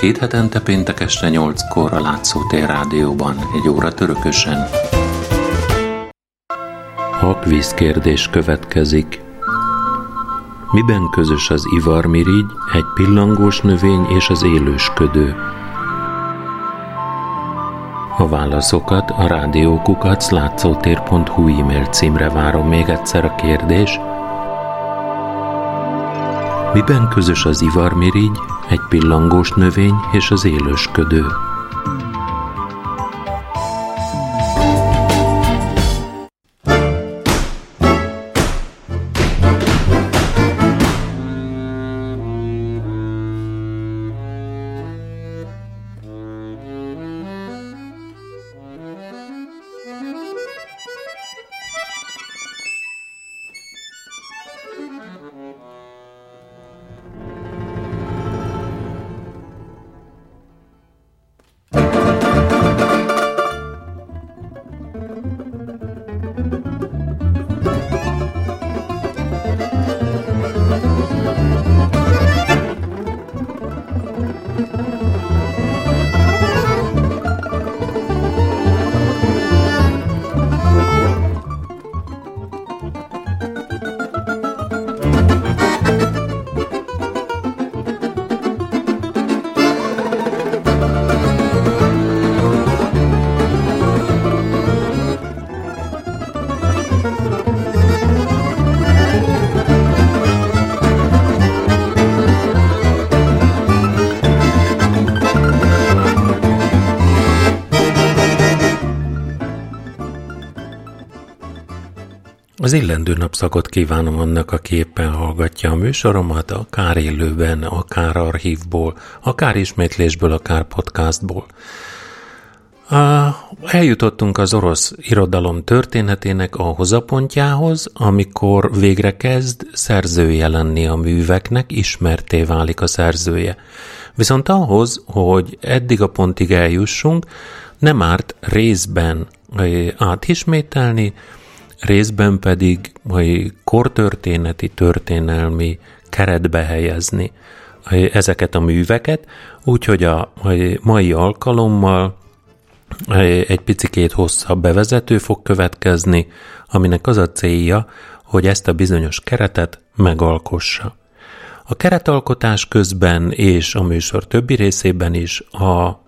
Két hetente péntek este nyolckor a Látszótér Rádióban, egy óra törökösen. Hakvíz kérdés következik. Miben közös az ivarmirigy, egy pillangós növény és az élősködő? A válaszokat a rádiókukat látszótér.hu e-mail címre várom még egyszer a kérdés. Miben közös az ivarmirigy, egy pillangós növény és az élősködő? Az illendő napszakot kívánom annak, aki éppen hallgatja a műsoromat, akár élőben, akár archívból, akár ismétlésből, akár podcastból. Eljutottunk az orosz irodalom történetének ahhoz a pontjához, amikor végre kezd szerzője lenni a műveknek, ismerté válik a szerzője. Viszont ahhoz, hogy eddig a pontig eljussunk, nem árt részben átismételni, részben pedig mai kortörténeti, történelmi keretbe helyezni ezeket a műveket, úgyhogy a mai alkalommal egy picikét hosszabb bevezető fog következni, aminek az a célja, hogy ezt a bizonyos keretet megalkossa. A keretalkotás közben és a műsor többi részében is a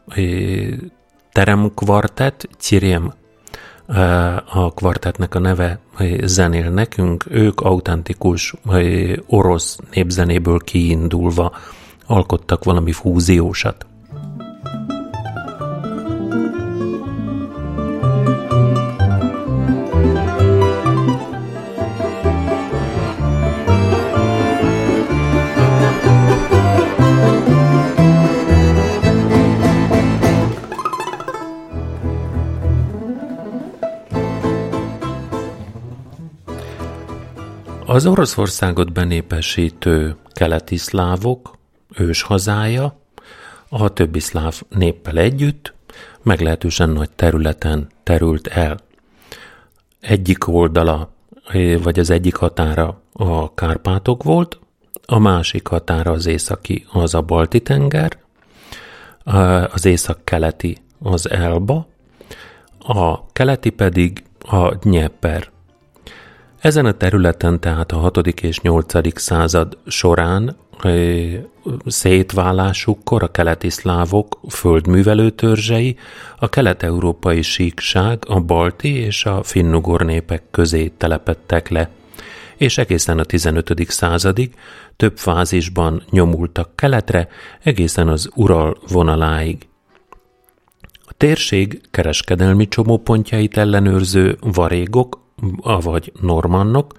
teremkvartett, Ciriem a kvartetnek a neve zenél nekünk, ők autentikus orosz népzenéből kiindulva alkottak valami fúziósat. Az Oroszországot benépesítő keleti szlávok ős hazája a többi szláv néppel együtt meglehetősen nagy területen terült el. Egyik oldala, vagy az egyik határa a Kárpátok volt, a másik határa az északi, az a Balti-tenger, az észak-keleti az Elba, a keleti pedig a Dnieper ezen a területen tehát a 6. és 8. század során szétválásukkor a keleti szlávok földművelő törzsei a kelet-európai síkság a balti és a finnugor népek közé telepettek le, és egészen a 15. századig több fázisban nyomultak keletre, egészen az Ural vonaláig. A térség kereskedelmi csomópontjait ellenőrző varégok avagy normannok,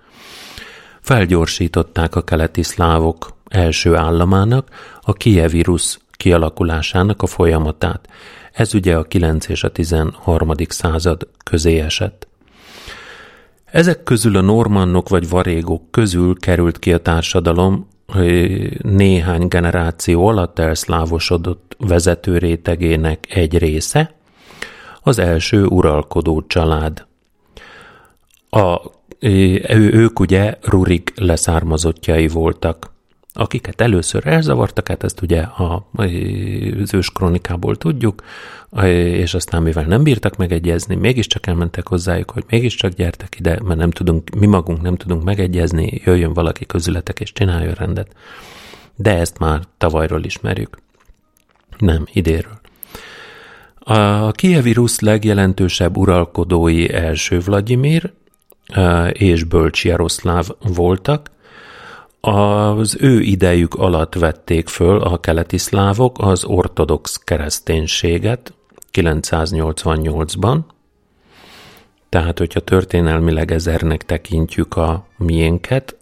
felgyorsították a keleti szlávok első államának, a kievírus kialakulásának a folyamatát. Ez ugye a 9 és a 13. század közé esett. Ezek közül a normannok vagy varégok közül került ki a társadalom néhány generáció alatt elszlávosodott vezető rétegének egy része, az első uralkodó család. A, ő, ők ugye Rurik leszármazottjai voltak. akiket először elzavartak, hát ezt ugye a, az ős kronikából tudjuk, és aztán mivel nem bírtak megegyezni, mégiscsak elmentek hozzájuk, hogy mégiscsak gyertek ide, mert nem tudunk, mi magunk nem tudunk megegyezni, jöjjön valaki közületek és csináljon rendet. De ezt már tavalyról ismerjük. Nem, idéről. A kievi rusz legjelentősebb uralkodói első Vladimir és Bölcs Jaroszláv voltak, az ő idejük alatt vették föl a keleti szlávok az ortodox kereszténységet 988-ban, tehát, hogyha történelmileg ezernek tekintjük a miénket,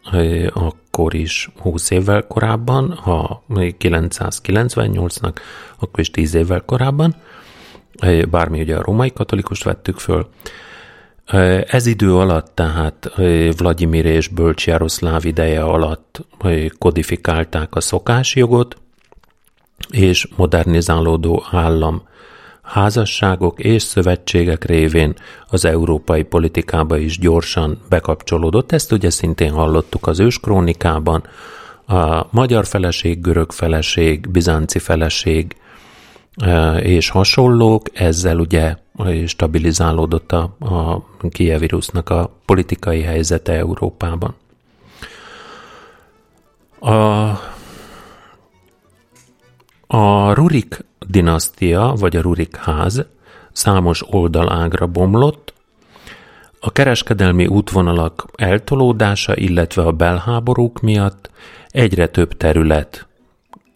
akkor is 20 évvel korábban, ha 998-nak, akkor is 10 évvel korábban, bármi ugye a római katolikus vettük föl, ez idő alatt, tehát Vladimir és Bölcs Jaroszláv ideje alatt kodifikálták a szokásjogot, és modernizálódó állam házasságok és szövetségek révén az európai politikába is gyorsan bekapcsolódott. Ezt ugye szintén hallottuk az őskrónikában. A magyar feleség, görög feleség, bizánci feleség és hasonlók, ezzel ugye stabilizálódott a, a kievírusnak a politikai helyzete Európában. A, a Rurik dinasztia, vagy a Rurik ház számos oldalágra bomlott, a kereskedelmi útvonalak eltolódása, illetve a belháborúk miatt egyre több terület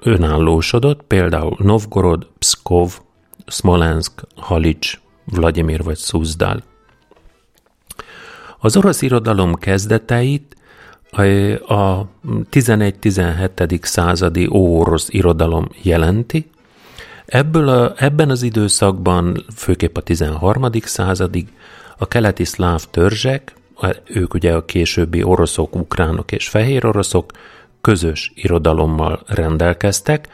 önállósodott, például Novgorod, Pskov, Smolensk, Halics, Vladimir vagy Szuzdal. Az orosz irodalom kezdeteit a 11-17. századi óorosz irodalom jelenti. Ebből a, ebben az időszakban, főképp a 13. századig, a keleti szláv törzsek, ők ugye a későbbi oroszok, ukránok és fehér oroszok, közös irodalommal rendelkeztek,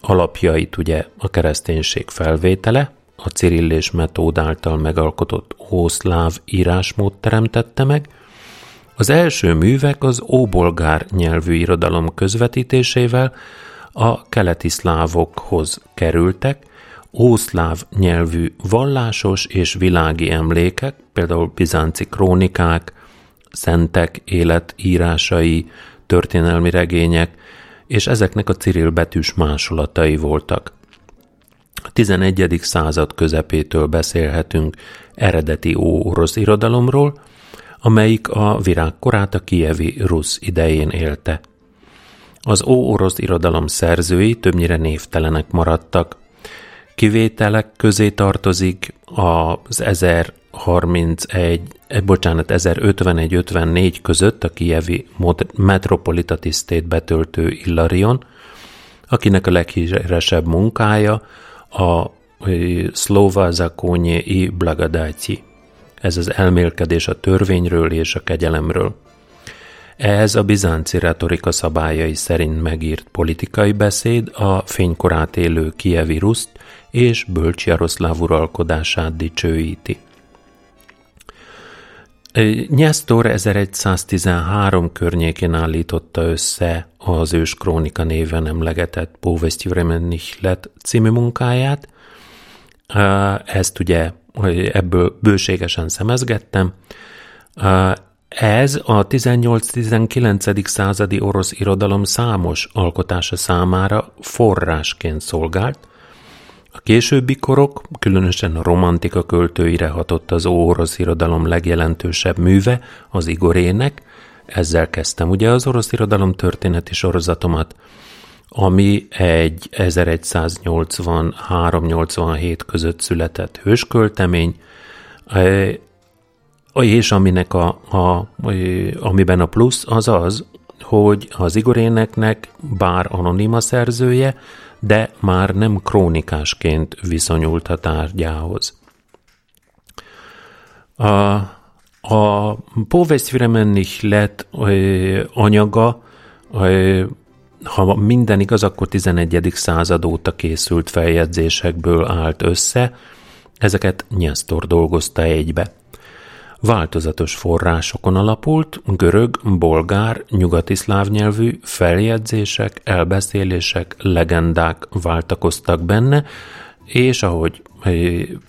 alapjait ugye a kereszténység felvétele, a cirillés metód által megalkotott ószláv írásmód teremtette meg, az első művek az óbolgár nyelvű irodalom közvetítésével a keleti szlávokhoz kerültek, ószláv nyelvű vallásos és világi emlékek, például bizánci krónikák, szentek életírásai, történelmi regények, és ezeknek a Cyril betűs másolatai voltak. A 11. század közepétől beszélhetünk eredeti ó-orosz irodalomról, amelyik a virágkorát a kievi rusz idején élte. Az ó-orosz irodalom szerzői többnyire névtelenek maradtak. Kivételek közé tartozik az 1000 31, eh, bocsánat, 1051-54 között a kijevi Metropolita tisztét betöltő Illarion, akinek a leghíresebb munkája a eh, Slova Zakonye i Blagadáci. Ez az elmélkedés a törvényről és a kegyelemről. Ehhez a bizánci retorika szabályai szerint megírt politikai beszéd a fénykorát élő kievi ruszt és bölcs Jaroszláv uralkodását dicsőíti. Nyesztor 1113 környékén állította össze az ős krónika néven emlegetett Povesti Vremenich című munkáját. Ezt ugye ebből bőségesen szemezgettem. Ez a 18-19. századi orosz irodalom számos alkotása számára forrásként szolgált, a későbbi korok, különösen a romantika költőire hatott az orosz irodalom legjelentősebb műve, az Igorének, ezzel kezdtem ugye az orosz irodalom történeti sorozatomat, ami egy 1183-87 között született hősköltemény, e, és aminek a, a, amiben a plusz az az, hogy az Igoréneknek bár anonim a szerzője, de már nem krónikásként viszonyult a tárgyához. A, a Povestviremenlich lett anyaga, ha minden igaz, akkor 11. század óta készült feljegyzésekből állt össze, ezeket Nyesztor dolgozta egybe. Változatos forrásokon alapult, görög, bolgár, nyugati szláv nyelvű feljegyzések, elbeszélések, legendák váltakoztak benne, és ahogy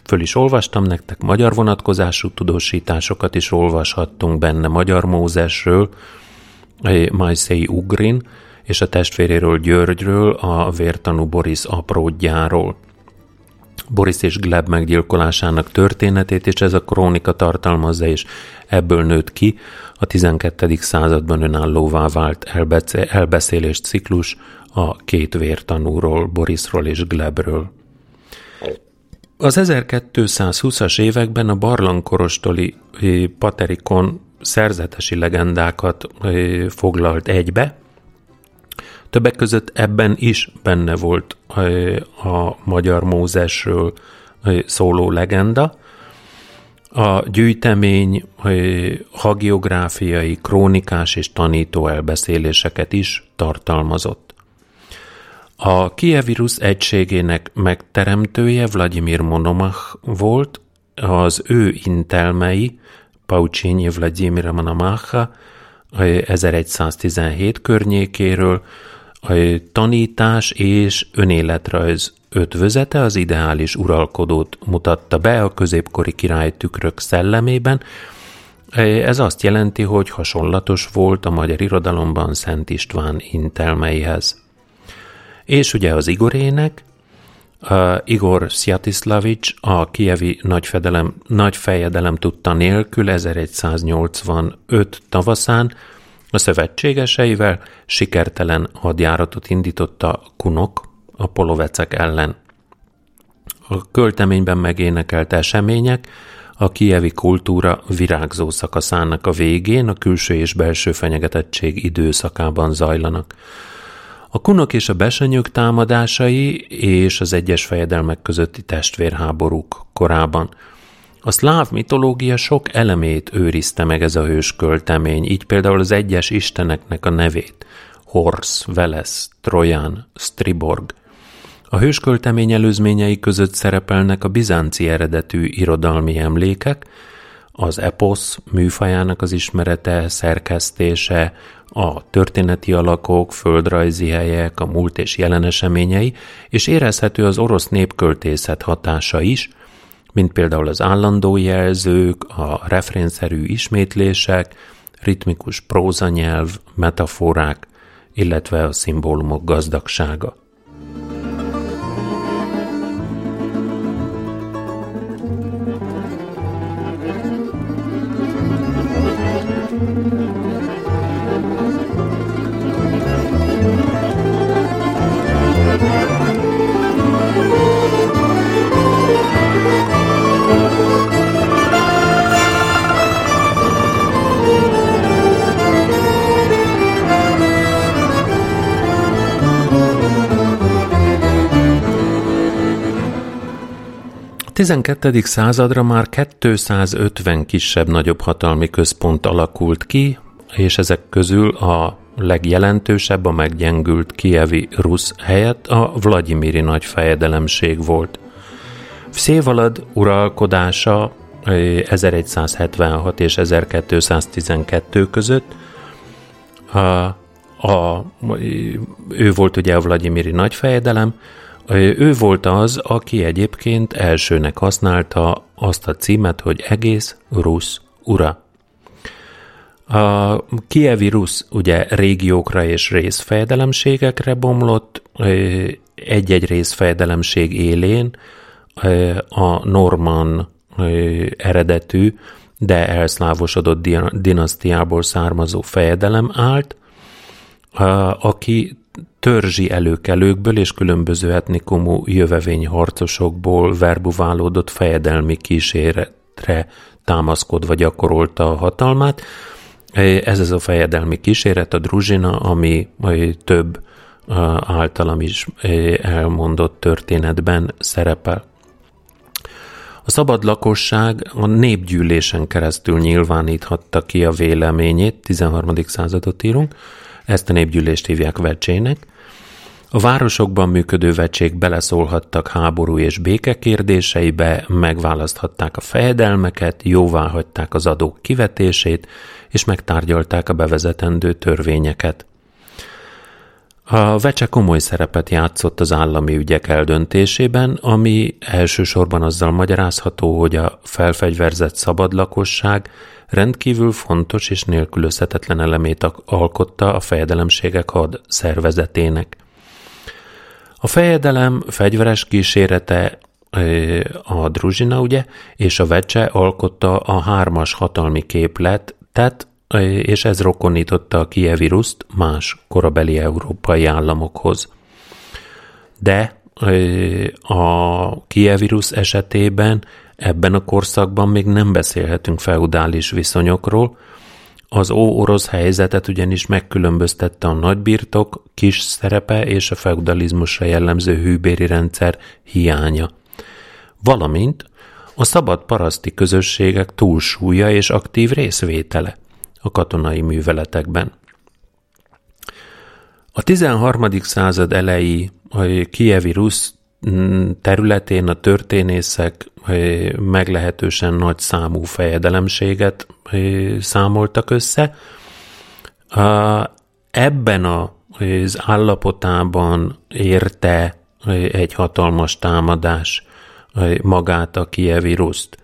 föl is olvastam nektek, magyar vonatkozású tudósításokat is olvashattunk benne Magyar Mózesről, Majszei Ugrin, és a testvéréről Györgyről, a vértanú Boris apródjáról. Boris és Gleb meggyilkolásának történetét, és ez a krónika tartalmazza, és ebből nőtt ki a 12. században önállóvá vált elbeszélés ciklus a két vértanúról, Borisról és Glebről. Az 1220-as években a barlangkorostoli paterikon szerzetesi legendákat foglalt egybe, Többek között ebben is benne volt a magyar Mózesről szóló legenda. A gyűjtemény hagiográfiai, krónikás és tanító elbeszéléseket is tartalmazott. A Kievirus egységének megteremtője Vladimir Monomach volt, az ő intelmei, Paucsényi Vladimir Monomacha 1117 környékéről a tanítás és önéletrajz ötvözete az ideális uralkodót mutatta be a középkori királytükrök szellemében. Ez azt jelenti, hogy hasonlatos volt a magyar irodalomban Szent István intelmeihez. És ugye az Igorének, Igor Sziatiszlavics a kievi nagyfedelem, nagyfejedelem tudta nélkül 1185 tavaszán a szövetségeseivel sikertelen hadjáratot indította Kunok a polovecek ellen. A költeményben megénekelt események a kievi kultúra virágzó szakaszának a végén, a külső és belső fenyegetettség időszakában zajlanak. A kunok és a besenyők támadásai és az egyes fejedelmek közötti testvérháborúk korában – a szláv mitológia sok elemét őrizte meg ez a hős költemény, így például az egyes isteneknek a nevét, Horsz, Velesz, Trojan, Striborg. A hősköltemény előzményei között szerepelnek a bizánci eredetű irodalmi emlékek, az eposz műfajának az ismerete, szerkesztése, a történeti alakok, földrajzi helyek, a múlt és jelen eseményei, és érezhető az orosz népköltészet hatása is – mint például az állandó jelzők, a refrénszerű ismétlések, ritmikus prózanyelv, metaforák, illetve a szimbólumok gazdagsága. 12. századra már 250 kisebb-nagyobb hatalmi központ alakult ki, és ezek közül a legjelentősebb a meggyengült kievi rusz helyett a Vladimiri nagy fejedelemség volt. Szévalad uralkodása 1176 és 1212 között a, a, ő volt ugye a Vladimiri nagyfejedelem, ő volt az, aki egyébként elsőnek használta azt a címet, hogy egész rusz ura. A kievi rusz ugye régiókra és részfejedelemségekre bomlott, egy-egy részfejedelemség élén a norman eredetű, de elszlávosodott dinasztiából származó fejedelem állt, aki törzsi előkelőkből és különböző etnikumú jövevényharcosokból verbuválódott fejedelmi kíséretre támaszkodva gyakorolta a hatalmát. Ez az a fejedelmi kíséret, a druzsina, ami több általam is elmondott történetben szerepel. A szabad lakosság a népgyűlésen keresztül nyilváníthatta ki a véleményét, 13. századot írunk, ezt a népgyűlést hívják vecsének. A városokban működő vecsék beleszólhattak háború és béke kérdéseibe, megválaszthatták a fejedelmeket, jóvá hagyták az adók kivetését, és megtárgyalták a bevezetendő törvényeket. A vecse komoly szerepet játszott az állami ügyek eldöntésében, ami elsősorban azzal magyarázható, hogy a felfegyverzett szabad lakosság rendkívül fontos és nélkülözhetetlen elemét alkotta a fejedelemségek had szervezetének. A fejedelem fegyveres kísérete a Druzsina, ugye, és a vecse alkotta a hármas hatalmi képlet, tehát és ez rokonította a kievíruszt más korabeli európai államokhoz. De a kievírus esetében ebben a korszakban még nem beszélhetünk feudális viszonyokról, az ó-orosz helyzetet ugyanis megkülönböztette a nagybirtok, kis szerepe és a feudalizmusra jellemző hűbéri rendszer hiánya. Valamint a szabad paraszti közösségek túlsúlya és aktív részvétele a katonai műveletekben. A 13. század elejé kievi rusz területén a történészek meglehetősen nagy számú fejedelemséget számoltak össze. Ebben az állapotában érte egy hatalmas támadás magát a kievi ruszt.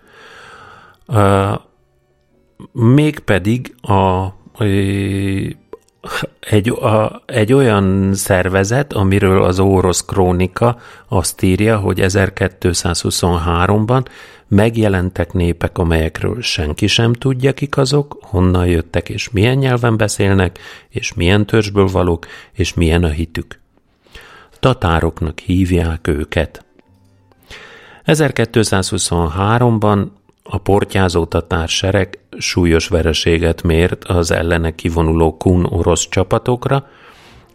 Mégpedig a, egy, a, egy olyan szervezet, amiről az orosz krónika azt írja, hogy 1223-ban megjelentek népek, amelyekről senki sem tudja, kik azok, honnan jöttek, és milyen nyelven beszélnek, és milyen törzsből valók, és milyen a hitük. Tatároknak hívják őket. 1223-ban a portyázó tatár sereg súlyos vereséget mért az ellene kivonuló kun orosz csapatokra,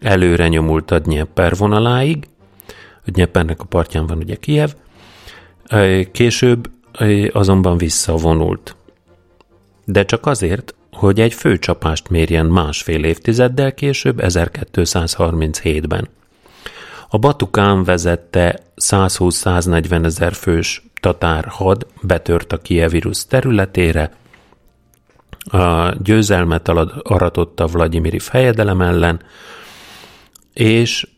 előre nyomult a Dnyeper vonaláig, a Dnyepernek a partján van ugye Kiev, később azonban visszavonult. De csak azért, hogy egy főcsapást mérjen másfél évtizeddel később, 1237-ben. A Batukán vezette 120-140 ezer fős tatár had betört a Kievirus területére, a győzelmet aratotta Vladimiri fejedelem ellen, és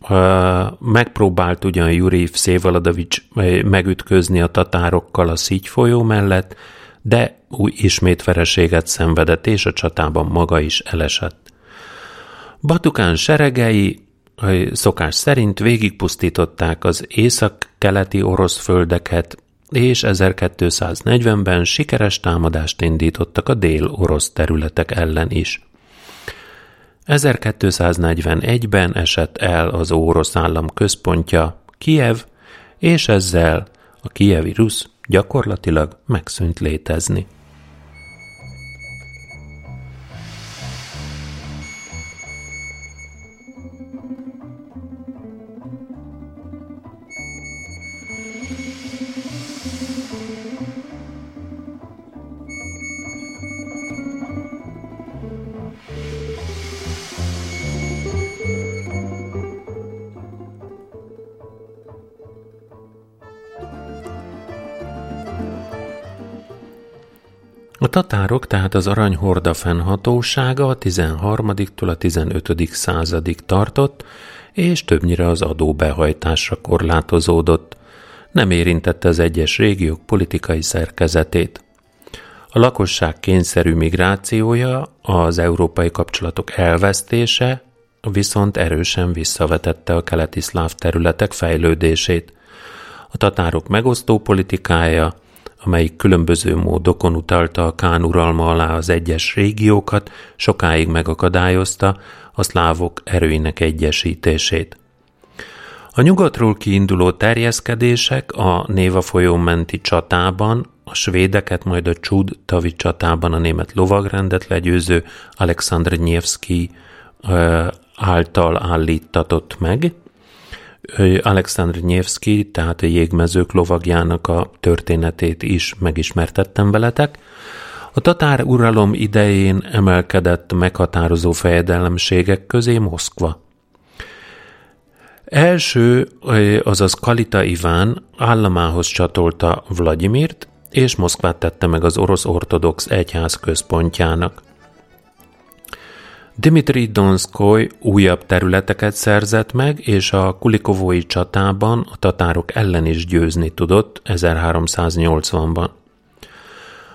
megpróbált ugyan Juri Szévaladovics megütközni a tatárokkal a Szígy folyó mellett, de új ismét vereséget szenvedett, és a csatában maga is elesett. Batukán seregei szokás szerint végigpusztították az észak-keleti orosz földeket, és 1240-ben sikeres támadást indítottak a dél-orosz területek ellen is. 1241-ben esett el az orosz állam központja, Kiev, és ezzel a kievi rusz gyakorlatilag megszűnt létezni. A tatárok, tehát az aranyhorda fennhatósága a 13-tól a 15. századig tartott, és többnyire az adóbehajtásra korlátozódott. Nem érintette az egyes régiók politikai szerkezetét. A lakosság kényszerű migrációja, az európai kapcsolatok elvesztése viszont erősen visszavetette a keleti szláv területek fejlődését. A tatárok megosztó politikája, amelyik különböző módokon utalta a Kán uralma alá az egyes régiókat, sokáig megakadályozta a szlávok erőinek egyesítését. A nyugatról kiinduló terjeszkedések a Néva folyó menti csatában, a svédeket, majd a Csud tavi csatában a német lovagrendet legyőző Alexandr Nyevszki által állítatott meg, Alexandr Nyevszki, tehát a jégmezők lovagjának a történetét is megismertettem veletek. A tatár uralom idején emelkedett meghatározó fejedelemségek közé Moszkva. Első, azaz Kalita Iván államához csatolta Vladimirt, és Moszkvát tette meg az orosz ortodox egyház központjának. Dimitri Donskoy újabb területeket szerzett meg, és a Kulikovói csatában a tatárok ellen is győzni tudott 1380-ban.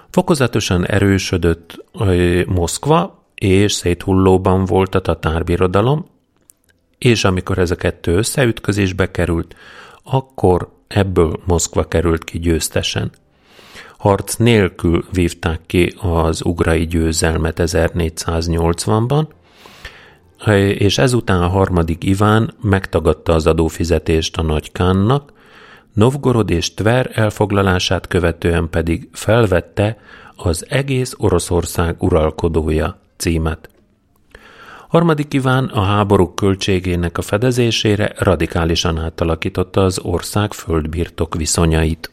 Fokozatosan erősödött Moszkva, és széthullóban volt a tatárbirodalom, és amikor ez a kettő összeütközésbe került, akkor ebből Moszkva került ki győztesen. Harc nélkül vívták ki az ugrai győzelmet 1480-ban, és ezután a harmadik Iván megtagadta az adófizetést a nagykánnak, Novgorod és Tver elfoglalását követően pedig felvette az egész Oroszország uralkodója címet. Harmadik Iván a háborúk költségének a fedezésére radikálisan átalakította az ország földbirtok viszonyait.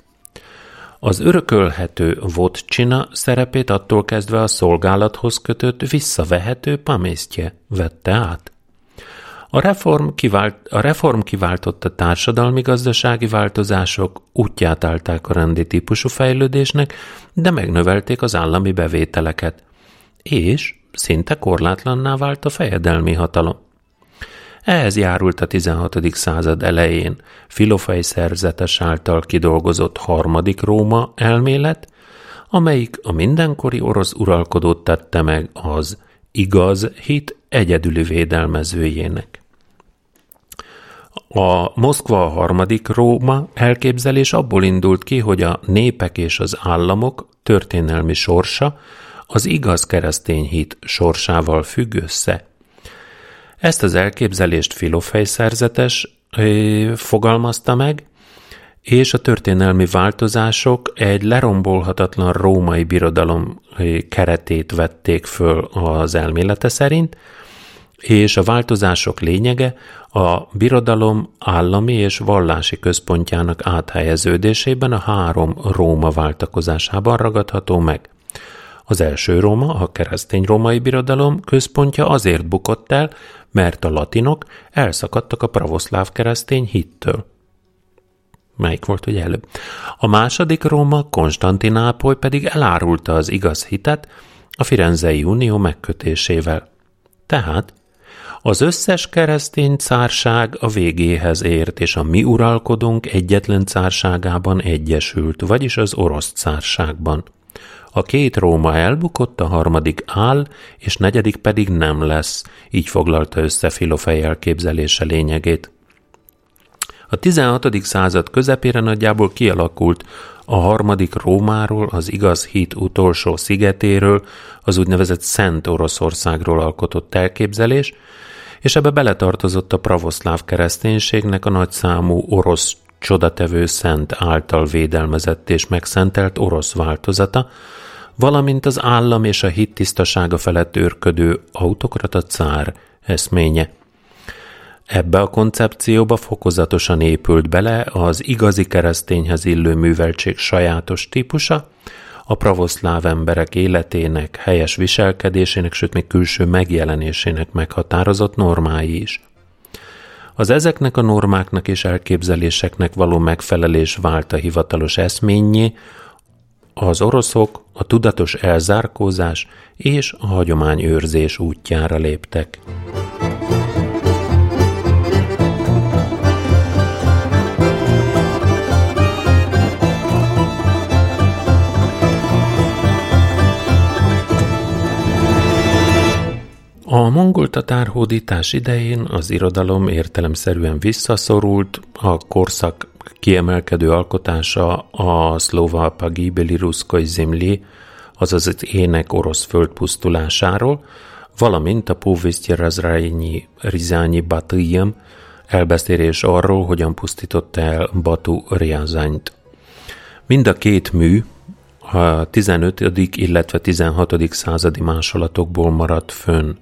Az örökölhető Vodcsina szerepét attól kezdve a szolgálathoz kötött visszavehető pamésztje vette át. A reform, kivált, a reform kiváltotta társadalmi-gazdasági változások útját állták a rendi típusú fejlődésnek, de megnövelték az állami bevételeket. És szinte korlátlanná vált a fejedelmi hatalom. Ehhez járult a 16. század elején Filofej szerzetes által kidolgozott harmadik Róma elmélet, amelyik a mindenkori orosz uralkodót tette meg az igaz hit egyedüli védelmezőjének. A Moszkva harmadik Róma elképzelés abból indult ki, hogy a népek és az államok történelmi sorsa az igaz keresztény hit sorsával függ össze. Ezt az elképzelést Filofej szerzetes fogalmazta meg, és a történelmi változások egy lerombolhatatlan római birodalom keretét vették föl az elmélete szerint, és a változások lényege a birodalom állami és vallási központjának áthelyeződésében a három Róma váltakozásában ragadható meg. Az első Róma, a keresztény római birodalom központja azért bukott el, mert a latinok elszakadtak a pravoszláv keresztény hittől. Melyik volt ugye előbb? A második Róma, Konstantinápoly pedig elárulta az igaz hitet a Firenzei Unió megkötésével. Tehát az összes keresztény cárság a végéhez ért, és a mi uralkodunk egyetlen cárságában egyesült, vagyis az orosz cárságban. A két Róma elbukott, a harmadik áll, és negyedik pedig nem lesz, így foglalta össze Filofej elképzelése lényegét. A 16. század közepére nagyjából kialakult a harmadik Rómáról, az igaz hit utolsó szigetéről, az úgynevezett Szent Oroszországról alkotott elképzelés, és ebbe beletartozott a pravoszláv kereszténységnek a nagyszámú orosz csodatevő szent által védelmezett és megszentelt orosz változata, valamint az állam és a hit tisztasága felett őrködő autokrata cár eszménye. Ebbe a koncepcióba fokozatosan épült bele az igazi keresztényhez illő műveltség sajátos típusa, a pravoszláv emberek életének, helyes viselkedésének, sőt még külső megjelenésének meghatározott normái is. Az ezeknek a normáknak és elképzeléseknek való megfelelés vált a hivatalos eszményé, az oroszok a tudatos elzárkózás és a hagyományőrzés útjára léptek. A mongol tatárhódítás idején az irodalom értelemszerűen visszaszorult, a korszak kiemelkedő alkotása a szlóva pagibeli ruszkoj zimli, azaz az ének orosz földpusztulásáról, valamint a Póvisztje Razrányi Rizányi Batyjem elbeszélés arról, hogyan pusztította el Batu Riazányt. Mind a két mű a 15. illetve 16. századi másolatokból maradt fönn.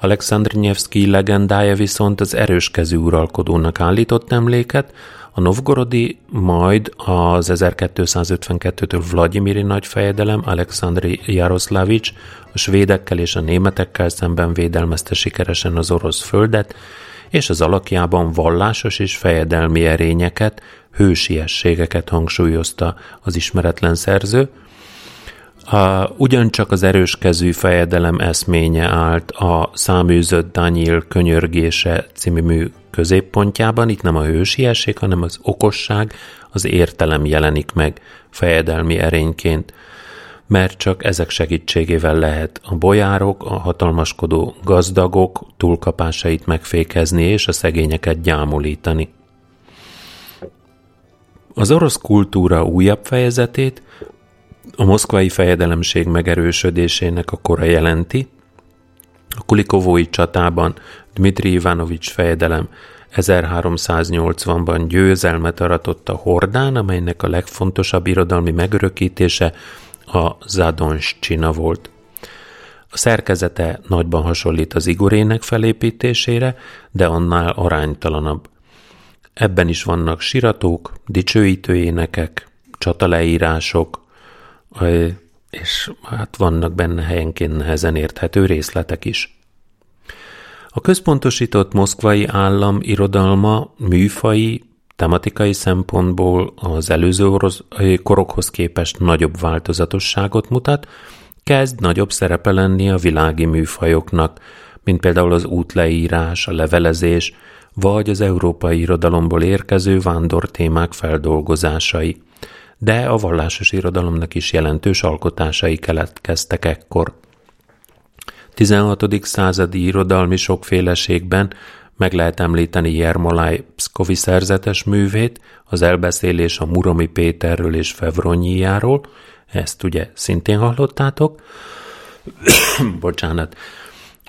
Alexandr Nyevszki legendája viszont az erős kezű uralkodónak állított emléket, a novgorodi, majd az 1252-től Vladimiri nagyfejedelem Alexandri Jaroszlávics a svédekkel és a németekkel szemben védelmezte sikeresen az orosz földet, és az alakjában vallásos és fejedelmi erényeket, hősiességeket hangsúlyozta az ismeretlen szerző, a, ugyancsak az erőskezű fejedelem eszménye állt a száműzött Daniel könyörgése című mű középpontjában. Itt nem a hősiesség, hanem az okosság, az értelem jelenik meg fejedelmi erényként, mert csak ezek segítségével lehet a bolyárok, a hatalmaskodó gazdagok túlkapásait megfékezni és a szegényeket gyámolítani. Az orosz kultúra újabb fejezetét a moszkvai fejedelemség megerősödésének a kora jelenti. A Kulikovói csatában Dmitri Ivanovics fejedelem 1380-ban győzelmet aratott a Hordán, amelynek a legfontosabb irodalmi megörökítése a Zadonscsina volt. A szerkezete nagyban hasonlít az Igorének felépítésére, de annál aránytalanabb. Ebben is vannak siratók, dicsőítő énekek, csataleírások, és hát vannak benne helyenként nehezen érthető részletek is. A központosított moszkvai állam irodalma műfai, tematikai szempontból az előző orosz korokhoz képest nagyobb változatosságot mutat, kezd nagyobb szerepe lenni a világi műfajoknak, mint például az útleírás, a levelezés, vagy az európai irodalomból érkező vándortémák feldolgozásai de a vallásos irodalomnak is jelentős alkotásai keletkeztek ekkor. 16. századi irodalmi sokféleségben meg lehet említeni Jermolaj Pszkovi szerzetes művét, az elbeszélés a Muromi Péterről és Fevronyiáról, ezt ugye szintén hallottátok, bocsánat,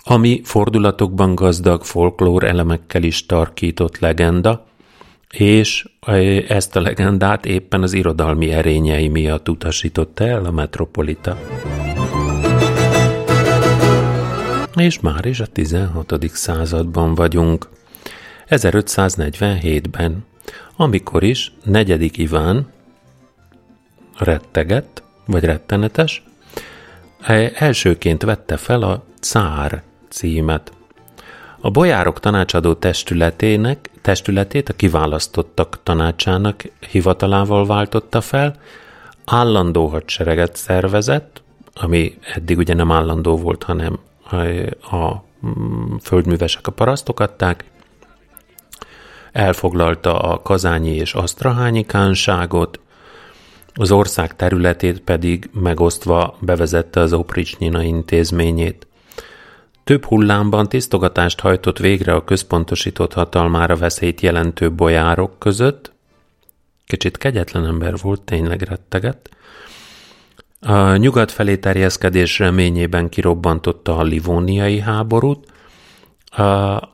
ami fordulatokban gazdag folklór elemekkel is tarkított legenda, és ezt a legendát éppen az irodalmi erényei miatt utasította el a metropolita. És már is a 16. században vagyunk. 1547-ben, amikor is negyedik Iván rettegett, vagy rettenetes, elsőként vette fel a cár címet. A bolyárok tanácsadó testületének, testületét a kiválasztottak tanácsának hivatalával váltotta fel, állandó hadsereget szervezett, ami eddig ugye nem állandó volt, hanem a mm, földművesek a parasztok adták, elfoglalta a kazányi és asztrahányi kánságot, az ország területét pedig megosztva bevezette az Opricsnyina intézményét. Több hullámban tisztogatást hajtott végre a központosított hatalmára veszélyt jelentő bolyárok között. Kicsit kegyetlen ember volt, tényleg rettegett. A nyugat felé terjeszkedés reményében kirobbantotta a livóniai háborút,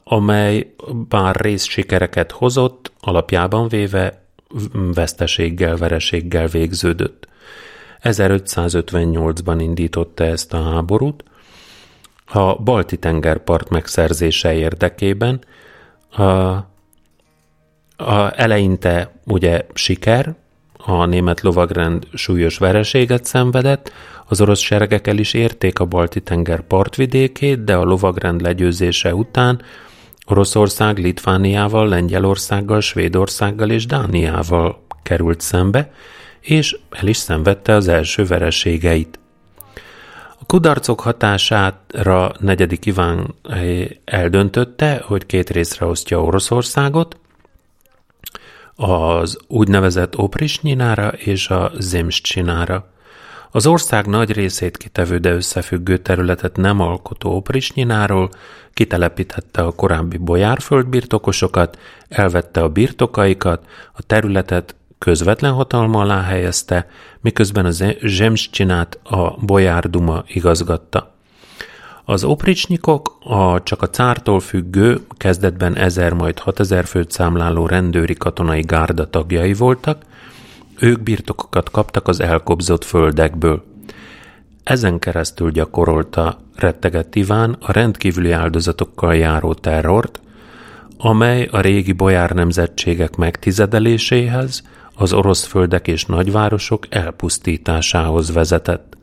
amely bár rész sikereket hozott, alapjában véve veszteséggel, vereséggel végződött. 1558-ban indította ezt a háborút, a balti tengerpart megszerzése érdekében. A, a eleinte ugye siker, a német lovagrend súlyos vereséget szenvedett, az orosz seregek el is érték a balti tenger partvidékét, de a lovagrend legyőzése után Oroszország Litvániával, Lengyelországgal, Svédországgal és Dániával került szembe, és el is szenvedte az első vereségeit. Kudarcok hatására negyedik Iván eh, eldöntötte, hogy két részre osztja Oroszországot, az úgynevezett Oprisnyinára és a Zemscsinára. Az ország nagy részét kitevő, de összefüggő területet nem alkotó Oprisnyináról kitelepítette a korábbi bolyárföld birtokosokat, elvette a birtokaikat, a területet közvetlen hatalma alá helyezte, miközben a Zsemscsinát a Bojárduma igazgatta. Az opricsnyikok a csak a cártól függő, kezdetben ezer majd 6000 főt számláló rendőri katonai gárda tagjai voltak, ők birtokokat kaptak az elkobzott földekből. ezen keresztül gyakorolta rettegett Iván a rendkívüli áldozatokkal járó terrort, amely a régi bojár nemzetségek megtizedeléséhez, az orosz földek és nagyvárosok elpusztításához vezetett.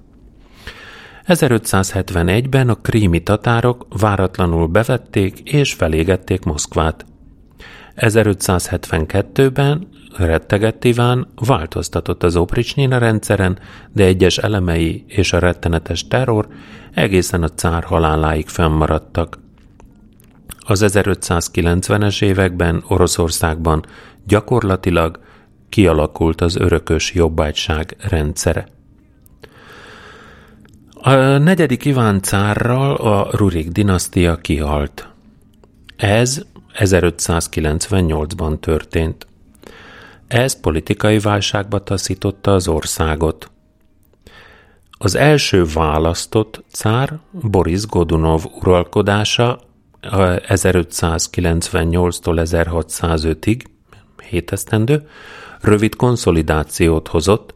1571-ben a krími tatárok váratlanul bevették és felégették Moszkvát. 1572-ben rettegett Iván változtatott az Opricsnyina rendszeren, de egyes elemei és a rettenetes terror egészen a cár haláláig fennmaradtak. Az 1590-es években Oroszországban gyakorlatilag kialakult az örökös jobbágyság rendszere. A negyedik Iván cárral a Rurik dinasztia kihalt. Ez 1598-ban történt. Ez politikai válságba taszította az országot. Az első választott cár Boris Godunov uralkodása 1598-tól 1605-ig, 7 esztendő, rövid konszolidációt hozott,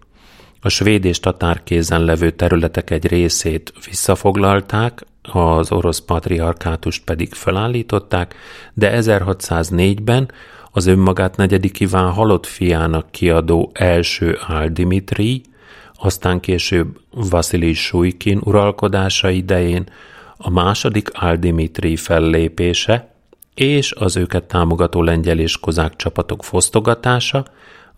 a svéd és tatár kézen levő területek egy részét visszafoglalták, az orosz patriarkátust pedig felállították, de 1604-ben az önmagát negyedik Iván halott fiának kiadó első Ál Dimitri, aztán később Vasilij Sujkin uralkodása idején a második Ál Dimitri fellépése és az őket támogató lengyel és kozák csapatok fosztogatása,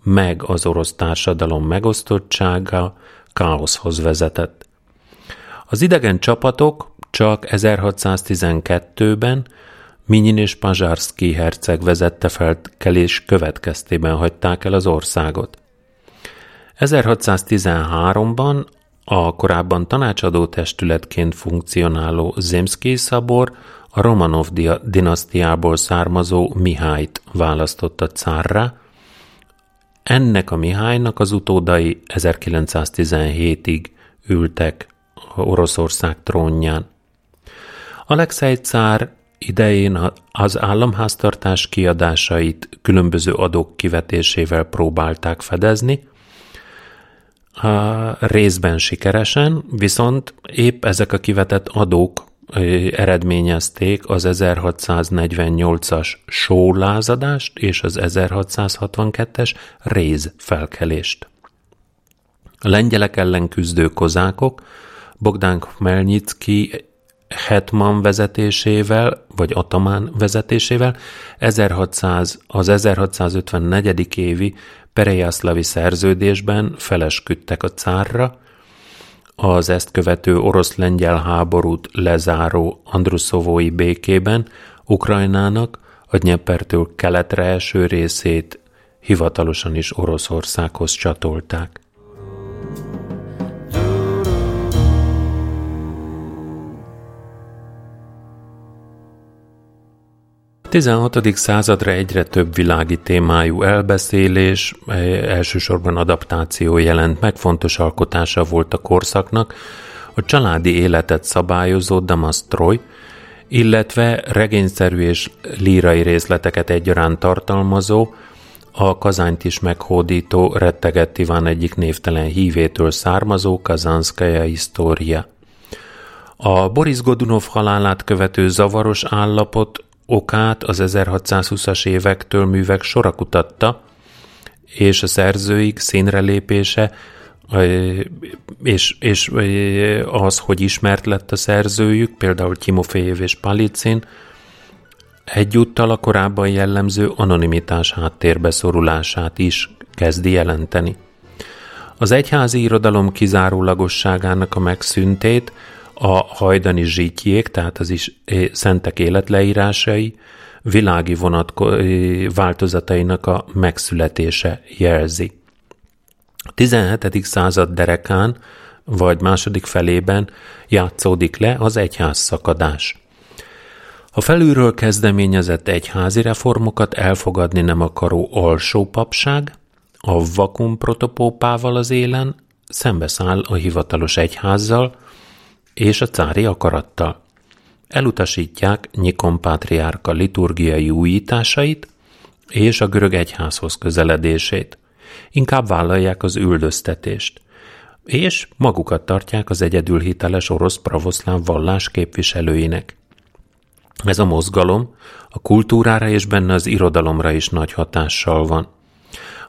meg az orosz társadalom megosztottsága káoszhoz vezetett. Az idegen csapatok csak 1612-ben Minyin és Pazsárszki herceg vezette felkelés következtében hagyták el az országot. 1613-ban a korábban tanácsadó testületként funkcionáló Zemszki szabor a Romanov dinasztiából származó Mihályt választotta cárra. Ennek a Mihálynak az utódai 1917-ig ültek Oroszország trónján. Alexei cár idején az államháztartás kiadásait különböző adók kivetésével próbálták fedezni, a részben sikeresen, viszont épp ezek a kivetett adók eredményezték az 1648-as sólázadást és az 1662-es réz felkelést. A lengyelek ellen küzdő kozákok Bogdán Khmelnytsky Hetman vezetésével, vagy Atamán vezetésével 1600, az 1654. évi Perejászlavi szerződésben felesküdtek a cárra, az ezt követő orosz-lengyel háborút lezáró Andruszovói békében Ukrajnának a Dnyepertől keletre eső részét hivatalosan is Oroszországhoz csatolták. 16. századra egyre több világi témájú elbeszélés, eh, elsősorban adaptáció jelent meg, fontos alkotása volt a korszaknak, a családi életet szabályozó Damastroy, illetve regényszerű és lírai részleteket egyaránt tartalmazó, a kazányt is meghódító rettegett Iván egyik névtelen hívétől származó Kazanskaya história. A Boris Godunov halálát követő zavaros állapot okát az 1620-as évektől művek sora kutatta, és a szerzőik színre lépése, és, és az, hogy ismert lett a szerzőjük, például Timofejev és Palicin, egyúttal a korábban jellemző anonimitás háttérbe szorulását is kezdi jelenteni. Az egyházi irodalom kizárólagosságának a megszüntét a hajdani zsítjék, tehát az is szentek életleírásai, világi vonatko- változatainak a megszületése jelzi. A 17. század derekán, vagy második felében játszódik le az egyház szakadás. A felülről kezdeményezett egyházi reformokat elfogadni nem akaró alsó papság, a vakum protopópával az élen szembeszáll a hivatalos egyházzal, és a cári akarattal. Elutasítják Nyikon pátriárka liturgiai újításait és a görög egyházhoz közeledését. Inkább vállalják az üldöztetést. és magukat tartják az egyedül hiteles orosz pravoszláv vallás képviselőinek. Ez a mozgalom a kultúrára és benne az irodalomra is nagy hatással van.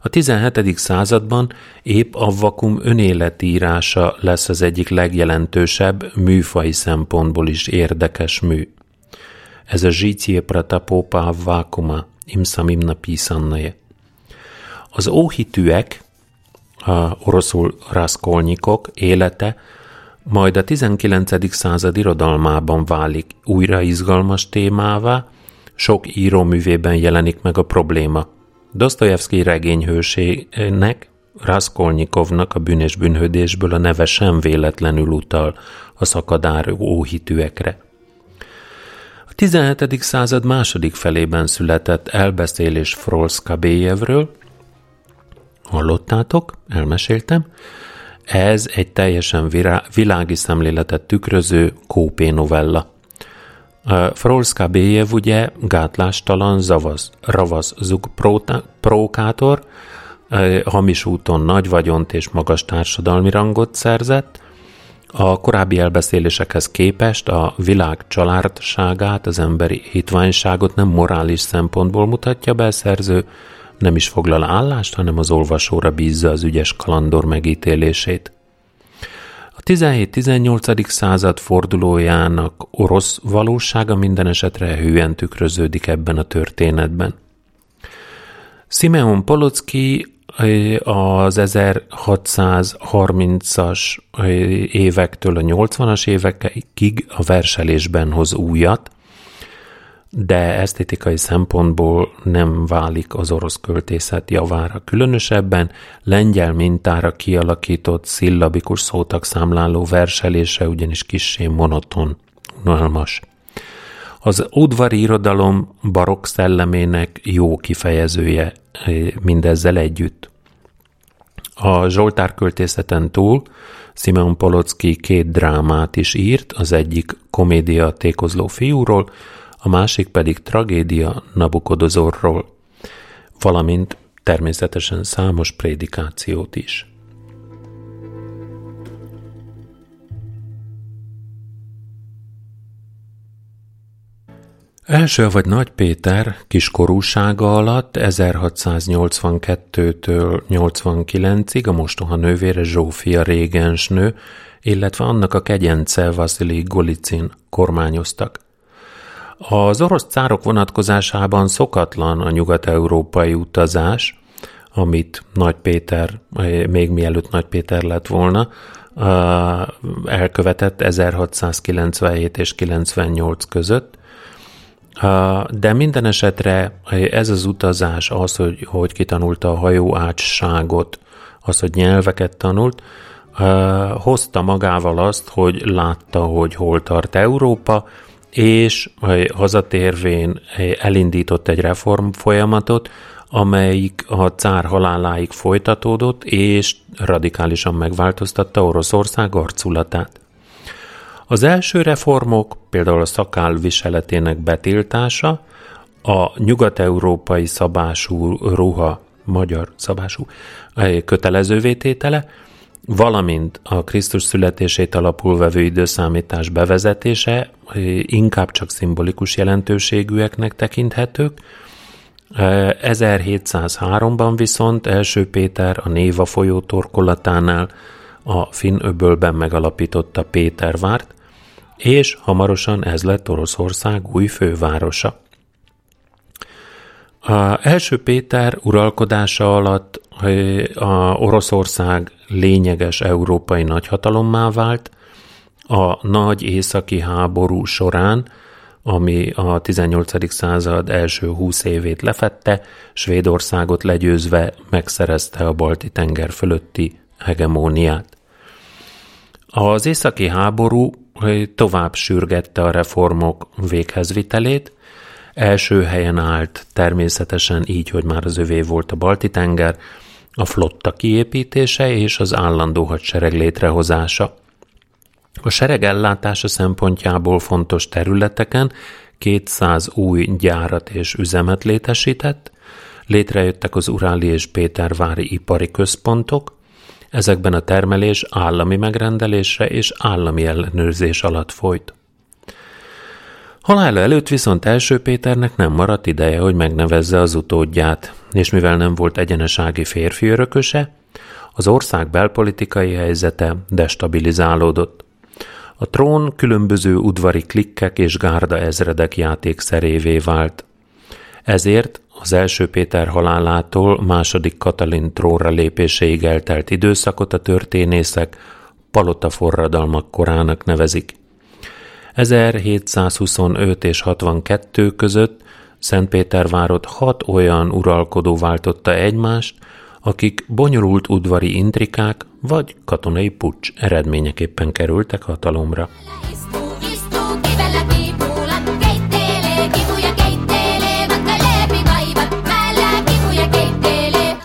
A 17. században épp a vakum önéletírása lesz az egyik legjelentősebb, műfai szempontból is érdekes mű. Ez a Zsície Pratapopa Vakuma, Imsamimna Pisannaje. Az óhitűek, a oroszul Raskolnikok élete majd a 19. század irodalmában válik újra izgalmas témává, sok íróművében jelenik meg a probléma. Dostoyevsky regényhősének, Raskolnikovnak a bűnös bűnhődésből a neve sem véletlenül utal a szakadár óhitűekre. A 17. század második felében született elbeszélés Frolszkabéjevről, hallottátok, elmeséltem, ez egy teljesen világi szemléletet tükröző kópé novella. Frolszka Béjev ugye gátlástalan, zavaz, ravasz zugprókátor, hamis úton nagy vagyont és magas társadalmi rangot szerzett, a korábbi elbeszélésekhez képest a világ családságát, az emberi hitványságot nem morális szempontból mutatja be a szerző, nem is foglal állást, hanem az olvasóra bízza az ügyes kalandor megítélését. A 17-18. század fordulójának orosz valósága minden esetre hűen tükröződik ebben a történetben. Simeon Polocki az 1630-as évektől a 80-as évekig a verselésben hoz újat, de esztétikai szempontból nem válik az orosz költészet javára. Különösebben lengyel mintára kialakított szillabikus szótak számláló verselése ugyanis kissé monoton, unalmas. Az udvari irodalom barokk szellemének jó kifejezője eh, mindezzel együtt. A Zsoltár költészeten túl Simeon Polocki két drámát is írt, az egyik komédia tékozló fiúról, a másik pedig tragédia Nabukodozorról, valamint természetesen számos prédikációt is. Első vagy Nagy Péter kiskorúsága alatt 1682-től 89-ig a mostoha nővére Zsófia régensnő, illetve annak a kegyence Vasili Golicin kormányoztak. Az orosz cárok vonatkozásában szokatlan a nyugat-európai utazás, amit Nagy Péter, még mielőtt Nagy Péter lett volna, elkövetett 1697 és 98 között, de minden esetre ez az utazás, az, hogy, hogy kitanulta a hajó ácsságot, az, hogy nyelveket tanult, hozta magával azt, hogy látta, hogy hol tart Európa, és hazatérvén elindított egy reform folyamatot, amelyik a cár haláláig folytatódott, és radikálisan megváltoztatta Oroszország arculatát. Az első reformok, például a szakál viseletének betiltása, a nyugat-európai szabású ruha, magyar szabású kötelezővé tétele, valamint a Krisztus születését alapul vevő időszámítás bevezetése inkább csak szimbolikus jelentőségűeknek tekinthetők. 1703-ban viszont első Péter a Néva folyó torkolatánál a Finn öbölben megalapította Pétervárt, és hamarosan ez lett Oroszország új fővárosa. A első Péter uralkodása alatt a Oroszország lényeges európai nagyhatalommá vált, a nagy északi háború során, ami a 18. század első húsz évét lefette, Svédországot legyőzve megszerezte a balti tenger fölötti hegemóniát. Az északi háború tovább sürgette a reformok véghezvitelét, Első helyen állt természetesen így, hogy már az övé volt a Balti-tenger, a flotta kiépítése és az állandó hadsereg létrehozása. A sereg ellátása szempontjából fontos területeken 200 új gyárat és üzemet létesített, létrejöttek az Uráli és Pétervári ipari központok, Ezekben a termelés állami megrendelésre és állami ellenőrzés alatt folyt. Halála előtt viszont első Péternek nem maradt ideje, hogy megnevezze az utódját, és mivel nem volt egyenesági férfi örököse, az ország belpolitikai helyzete destabilizálódott. A trón különböző udvari klikkek és gárda ezredek játékszerévé vált. Ezért az első Péter halálától második Katalin trónra lépéséig eltelt időszakot a történészek palota forradalmak korának nevezik. 1725 és 62 között Szentpétervárot hat olyan uralkodó váltotta egymást, akik bonyolult udvari intrikák vagy katonai pucs eredményeképpen kerültek hatalomra.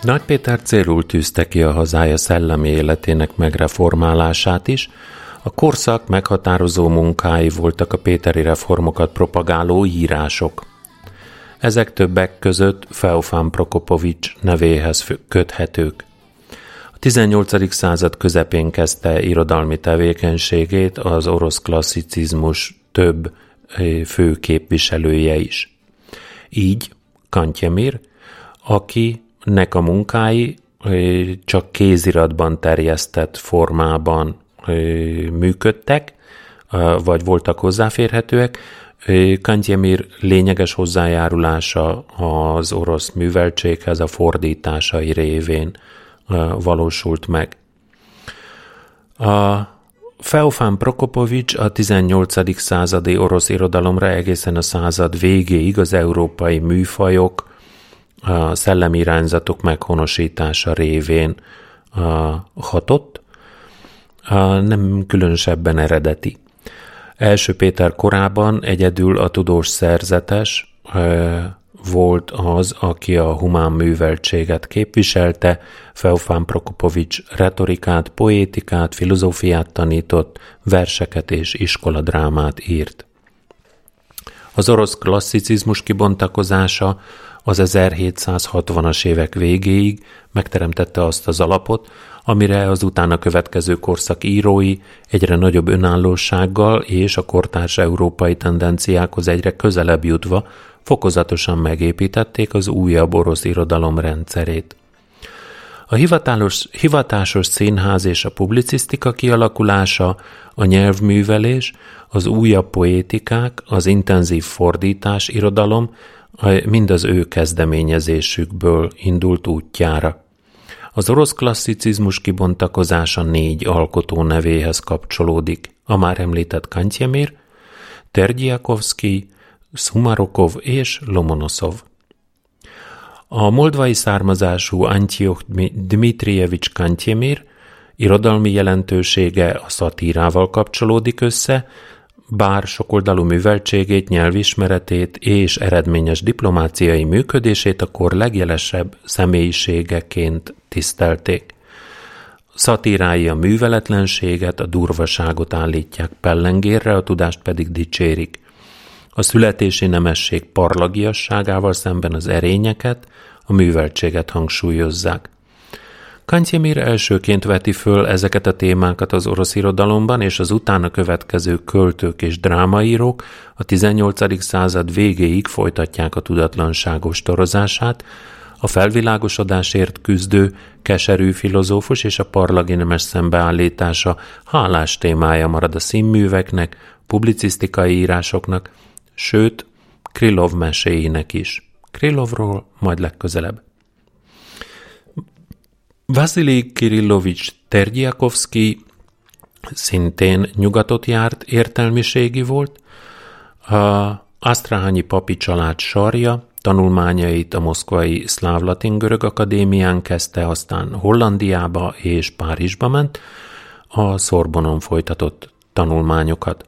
Nagy Péter célul tűzte ki a hazája szellemi életének megreformálását is, a korszak meghatározó munkái voltak a péteri reformokat propagáló írások. Ezek többek között Feofán Prokopovics nevéhez köthetők. A 18. század közepén kezdte irodalmi tevékenységét az orosz klasszicizmus több fő képviselője is. Így Kantyemir, akinek a munkái csak kéziratban terjesztett formában működtek, vagy voltak hozzáférhetőek. Kantyemir lényeges hozzájárulása az orosz műveltséghez a fordításai révén valósult meg. A Feofán Prokopovics a 18. századi orosz irodalomra egészen a század végéig az európai műfajok, a szellemi irányzatok meghonosítása révén hatott, nem különösebben eredeti. Első Péter korában egyedül a tudós szerzetes volt az, aki a humán műveltséget képviselte, Feofán Prokopovics retorikát, poétikát, filozófiát tanított, verseket és iskoladrámát írt. Az orosz klasszicizmus kibontakozása az 1760-as évek végéig megteremtette azt az alapot, amire az utána következő korszak írói egyre nagyobb önállósággal és a kortárs európai tendenciákhoz egyre közelebb jutva fokozatosan megépítették az újabb orosz irodalom rendszerét. A hivatalos, hivatásos színház és a publicisztika kialakulása, a nyelvművelés, az újabb poétikák, az intenzív fordítás irodalom mind az ő kezdeményezésükből indult útjára. Az orosz klasszicizmus kibontakozása négy alkotó nevéhez kapcsolódik, a már említett Kantyemir, Tergyiakovszki, Szumarokov és Lomonoszov. A moldvai származású Antioch Dmitrievics Kantyemir irodalmi jelentősége a szatírával kapcsolódik össze, bár sokoldalú műveltségét, nyelvismeretét és eredményes diplomáciai működését a kor legjelesebb személyiségeként tisztelték. Szatírái a műveletlenséget, a durvaságot állítják pellengérre, a tudást pedig dicsérik. A születési nemesség parlagiasságával szemben az erényeket, a műveltséget hangsúlyozzák. Kantyemir elsőként veti föl ezeket a témákat az orosz irodalomban, és az utána következő költők és drámaírók a 18. század végéig folytatják a tudatlanságos torozását, a felvilágosodásért küzdő, keserű filozófus és a parlagi nemes szembeállítása hálás témája marad a színműveknek, publicisztikai írásoknak, sőt, Krillov meséinek is. Krillovról majd legközelebb. Vasili Kirillovics Tergyiakovszki szintén nyugatot járt értelmiségi volt, a Asztrahányi papi család sarja, tanulmányait a Moszkvai Szláv-Latin-Görög Akadémián kezdte, aztán Hollandiába és Párizsba ment, a Szorbonon folytatott tanulmányokat.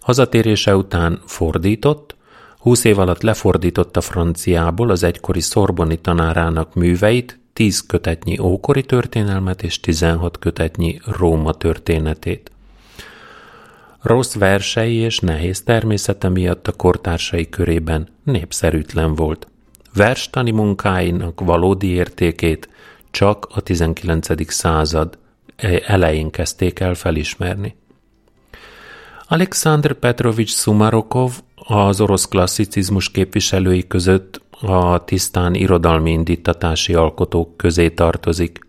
Hazatérése után fordított, húsz év alatt lefordította franciából az egykori szorboni tanárának műveit, 10 kötetnyi ókori történelmet és 16 kötetnyi Róma történetét. Rossz versei és nehéz természete miatt a kortársai körében népszerűtlen volt. Verstani munkáinak valódi értékét csak a 19. század elején kezdték el felismerni. Alexander Petrovich Sumarokov az orosz klasszicizmus képviselői között a tisztán irodalmi indítatási alkotók közé tartozik.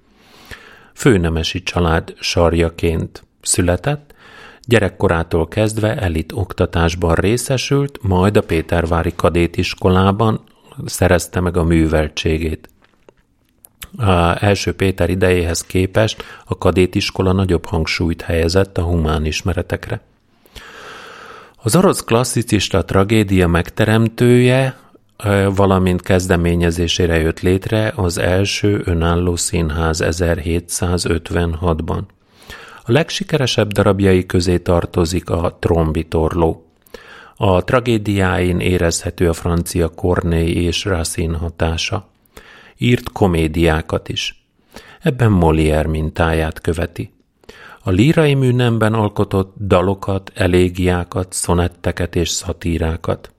Főnemesi család sarjaként született, gyerekkorától kezdve elit oktatásban részesült, majd a Pétervári kadétiskolában szerezte meg a műveltségét. A első Péter idejéhez képest a kadétiskola nagyobb hangsúlyt helyezett a humán ismeretekre. Az orosz klasszicista tragédia megteremtője, valamint kezdeményezésére jött létre az első önálló színház 1756-ban. A legsikeresebb darabjai közé tartozik a Trombitorló. A tragédiáin érezhető a francia Corneille és Racine hatása. Írt komédiákat is. Ebben Molière mintáját követi. A lírai műnemben alkotott dalokat, elégiákat, szonetteket és szatírákat.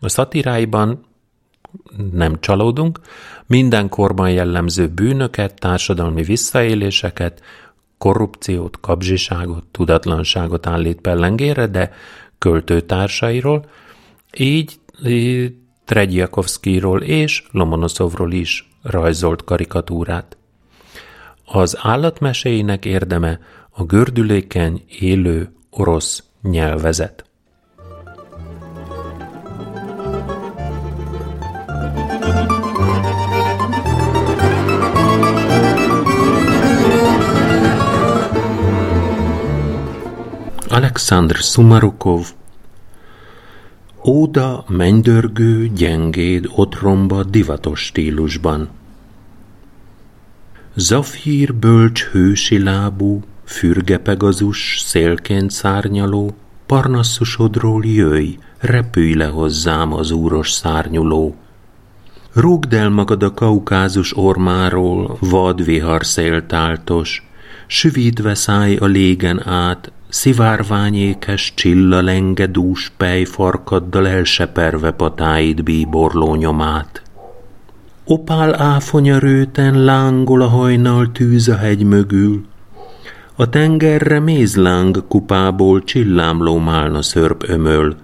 A szatíráiban nem csalódunk, minden korban jellemző bűnöket, társadalmi visszaéléseket, korrupciót, kapzsiságot, tudatlanságot állít pellengére, de költőtársairól, így Tredjakovszkiról és Lomonoszovról is rajzolt karikatúrát. Az állatmeséinek érdeme a gördülékeny, élő orosz nyelvezet. Alexandr Sumarukov Óda mennydörgő, gyengéd, otromba, divatos stílusban. Zafír bölcs hősi lábú, fürge pegazus, szélként szárnyaló, parnasszusodról jöjj, repülj le hozzám az úros szárnyuló. Rúgd el magad a kaukázus ormáról, vad vihar széltáltos, süvítve szállj a légen át, szivárványékes csilla lengedús pejfarkaddal elseperve patáid bíborló nyomát. Opál áfonyarőten lángol a hajnal tűz a hegy mögül, a tengerre mézláng kupából csillámló málna szörp ömöl,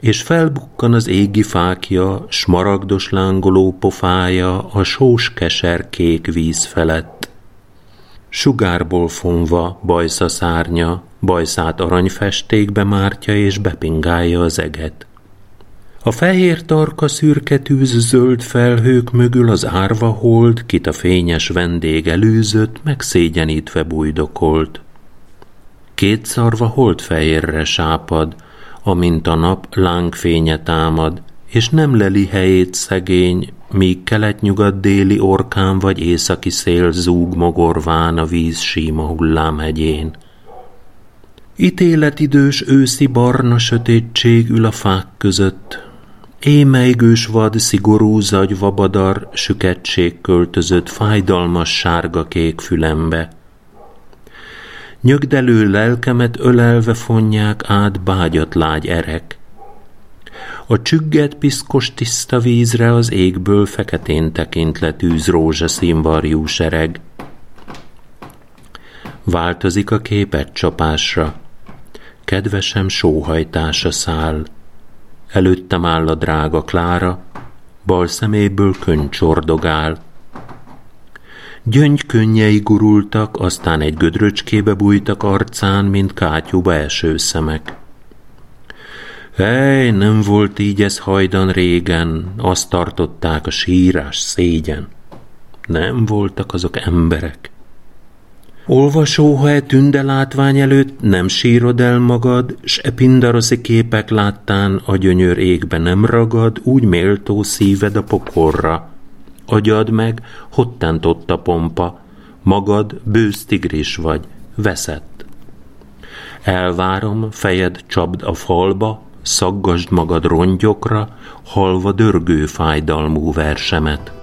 és felbukkan az égi fákja, smaragdos lángoló pofája a sós keser kék víz felett. Sugárból fonva bajsza szárnya, bajszát aranyfestékbe mártja és bepingálja az eget. A fehér tarka szürke tűz zöld felhők mögül az árva hold, kit a fényes vendég előzött, megszégyenítve bújdokolt. Két szarva holdfehérre sápad, amint a nap lángfénye támad, és nem leli helyét szegény, míg kelet-nyugat-déli orkán vagy északi szél zúg mogorván a víz síma hullámhegyén. Ítéletidős őszi barna sötétség ül a fák között, Émeigős vad, szigorú zagy vabadar, süketség költözött fájdalmas sárga-kék fülembe. Nyögdelő lelkemet ölelve fonják át bágyat lágy erek. A csügget piszkos tiszta vízre az égből feketén tekint le tűz rózsaszínvarjú sereg. Változik a képet csapásra, kedvesem sóhajtása száll, Előttem áll a drága Klára, bal szeméből könny csordogál. Gyöngy könnyei gurultak, aztán egy gödröcskébe bújtak arcán, mint kátyúba eső szemek. Hely, nem volt így ez hajdan régen, azt tartották a sírás szégyen. Nem voltak azok emberek. Olvasó, ha e tünde látvány előtt nem sírod el magad, s e pindaroszi képek láttán a gyönyör égbe nem ragad, úgy méltó szíved a pokorra. Agyad meg, hottent ott a pompa, magad bősz tigris vagy, veszett. Elvárom, fejed csapd a falba, szaggasd magad rongyokra, halva dörgő fájdalmú versemet.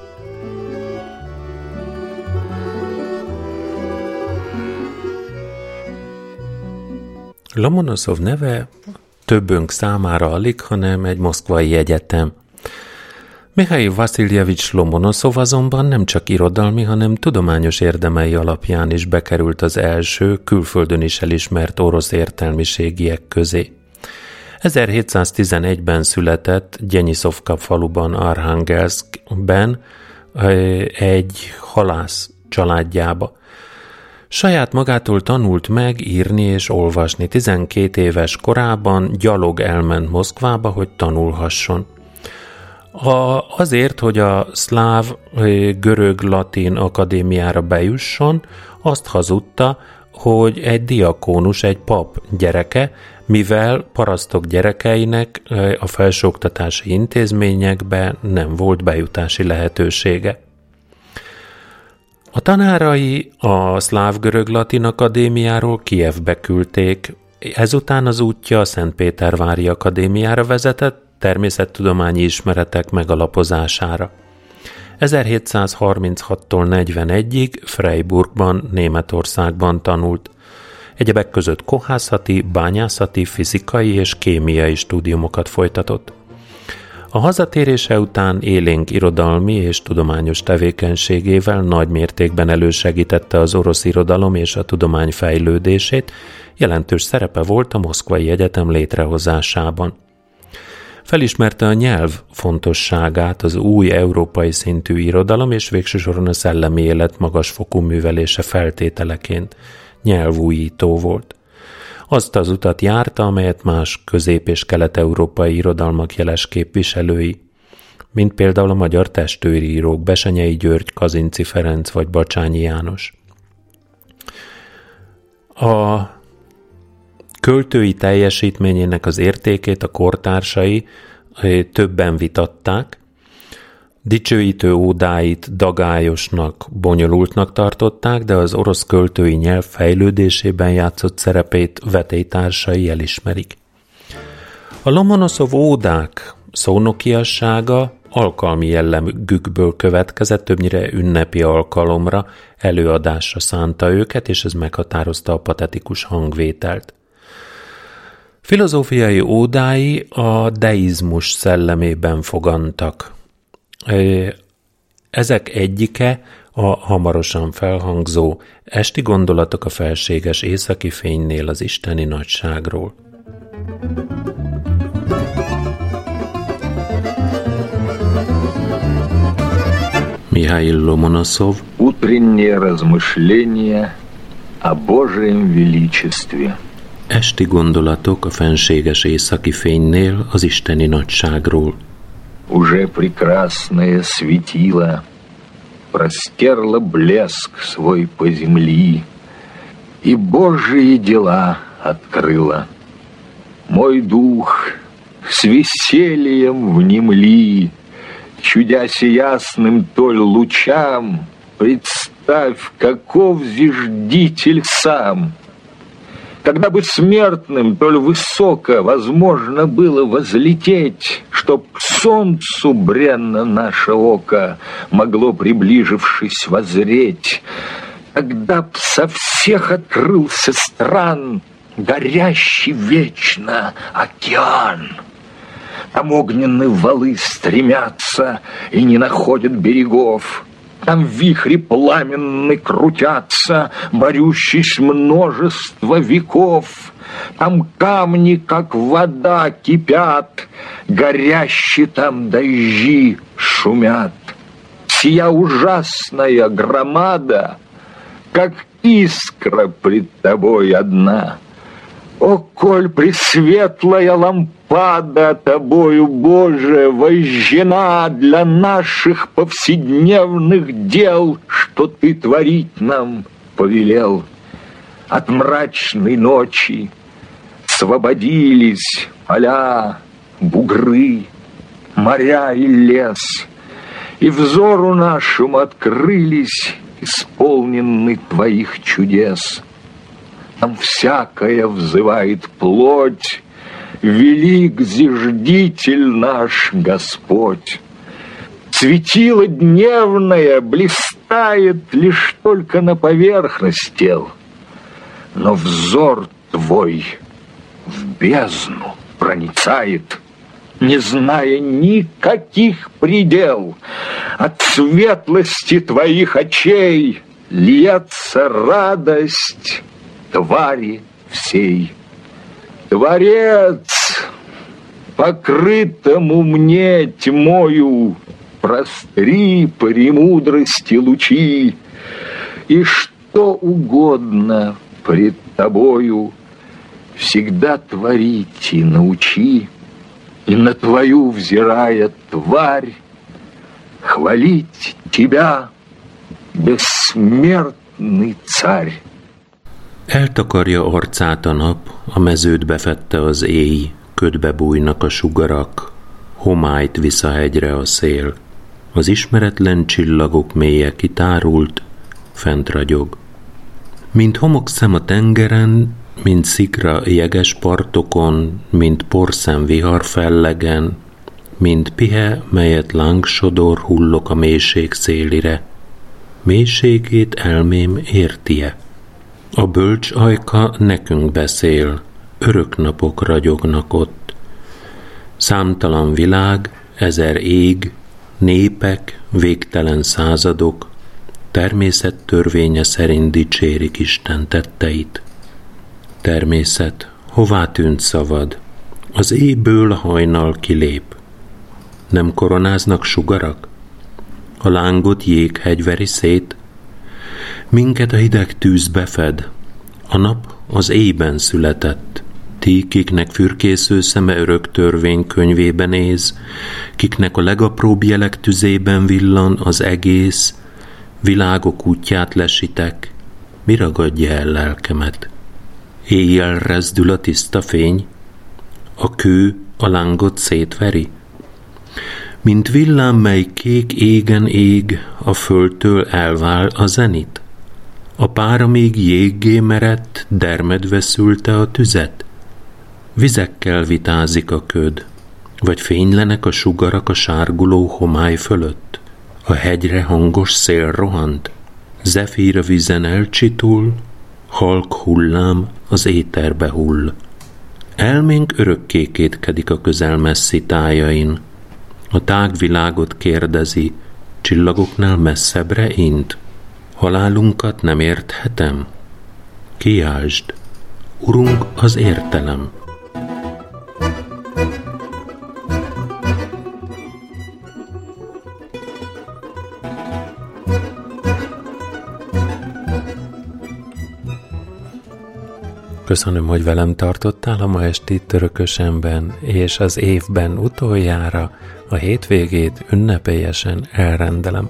Lomonoszov neve többünk számára alig, hanem egy moszkvai egyetem. Mihail Vasiljevics Lomonoszov azonban nem csak irodalmi, hanem tudományos érdemei alapján is bekerült az első, külföldön is elismert orosz értelmiségiek közé. 1711-ben született Gyenyiszovka faluban Arhangelskben egy halász családjába. Saját magától tanult meg írni és olvasni. 12 éves korában gyalog elment Moszkvába, hogy tanulhasson. A, azért, hogy a szláv görög-latin akadémiára bejusson, azt hazudta, hogy egy diakónus, egy pap gyereke, mivel parasztok gyerekeinek a felsőoktatási intézményekbe nem volt bejutási lehetősége. A tanárai a Szláv-Görög-Latin Akadémiáról Kievbe küldték, ezután az útja a Szentpétervári Akadémiára vezetett természettudományi ismeretek megalapozására. 1736-tól 41-ig Freiburgban, Németországban tanult. Egyebek között kohászati, bányászati, fizikai és kémiai stúdiumokat folytatott. A hazatérése után élénk irodalmi és tudományos tevékenységével nagy mértékben elősegítette az orosz irodalom és a tudomány fejlődését, jelentős szerepe volt a Moszkvai Egyetem létrehozásában. Felismerte a nyelv fontosságát, az új európai szintű irodalom és végső soron a szellemi élet magasfokú művelése feltételeként. Nyelvújító volt. Azt az utat járta, amelyet más közép- és kelet-európai irodalmak jeles képviselői, mint például a magyar testőrírók Besenyei György, Kazinci Ferenc vagy Bacsányi János. A költői teljesítményének az értékét a kortársai többen vitatták, Dicsőítő ódáit dagályosnak, bonyolultnak tartották, de az orosz költői nyelv fejlődésében játszott szerepét vetélytársai elismerik. A Lomonoszov ódák szónokiassága alkalmi jellegükből következett, többnyire ünnepi alkalomra, előadásra szánta őket, és ez meghatározta a patetikus hangvételt. Filozófiai ódái a deizmus szellemében fogantak. Ezek egyike a hamarosan felhangzó esti gondolatok a felséges északi fénynél az isteni nagyságról. Михаил Ломоносов Утреннее размышление о Божьем величестве Esti gondolatok a fenséges északi fénynél az isteni nagyságról. Уже прекрасное светило простерло блеск свой по земли и Божьи дела открыло. Мой дух с весельем внемли, чудясь ясным толь лучам, представь, каков зиждитель сам — когда бы смертным толь высоко возможно было возлететь, Чтоб к солнцу бренно наше око могло, приближившись, возреть, Тогда б со всех открылся стран горящий вечно океан. Там огненные валы стремятся и не находят берегов — там вихри пламенны крутятся, борющись множество веков. Там камни, как вода, кипят, горящие там дожди шумят. Сия ужасная громада, как искра пред тобой одна — о, коль пресветлая лампада тобою, Боже, вожжена для наших повседневных дел, что ты творить нам повелел. От мрачной ночи освободились поля, бугры, моря и лес, и взору нашему открылись исполнены твоих чудес — там всякое взывает плоть, Велик зиждитель наш Господь. Светило дневное блистает Лишь только на поверхность тел, Но взор твой в бездну проницает, не зная никаких предел. От светлости твоих очей льется радость твари всей. Творец, покрытому мне тьмою, простри премудрости лучи, и что угодно пред тобою всегда творить и научи, и на твою взирая тварь, хвалить тебя, bessmertni cár. Eltakarja arcát a nap, a mezőt befette az éj, ködbe bújnak a sugarak, homályt visz a hegyre a szél. Az ismeretlen csillagok mélye kitárult, fent ragyog. Mint homokszem a tengeren, mint szikra jeges partokon, mint porszem vihar fellegen, mint pihe, melyet lángsodor hullok a mélység szélire. Mélységét elmém értie. A bölcs ajka nekünk beszél, örök napok ragyognak ott. Számtalan világ, ezer ég, népek, végtelen századok, természet törvénye szerint dicsérik Isten tetteit. Természet, hová tűnt szavad? Az éjből a hajnal kilép. Nem koronáznak sugarak? A lángot jéghegy veri szét? Minket a hideg tűz befed, a nap az éjben született. Ti, kiknek fürkésző szeme örök törvény könyvében néz, kiknek a legapróbb jelek tüzében villan az egész, világok útját lesitek, mi ragadja el lelkemet? Éjjel rezdül a tiszta fény, a kő a lángot szétveri, mint villám, mely kék égen ég, a földtől elvál a zenit. A pára még jéggé merett, dermedve szülte a tüzet. Vizekkel vitázik a köd, vagy fénylenek a sugarak a sárguló homály fölött. A hegyre hangos szél rohant, zefír a vízen elcsitul, halk hullám az éterbe hull. Elménk örökké kétkedik a közel messzi tájain, a tágvilágot kérdezi, csillagoknál messzebbre int. Halálunkat nem érthetem? Kiáltsd, Urunk az értelem. Köszönöm, hogy velem tartottál a ma esti törökösemben, és az évben utoljára a hétvégét ünnepélyesen elrendelem.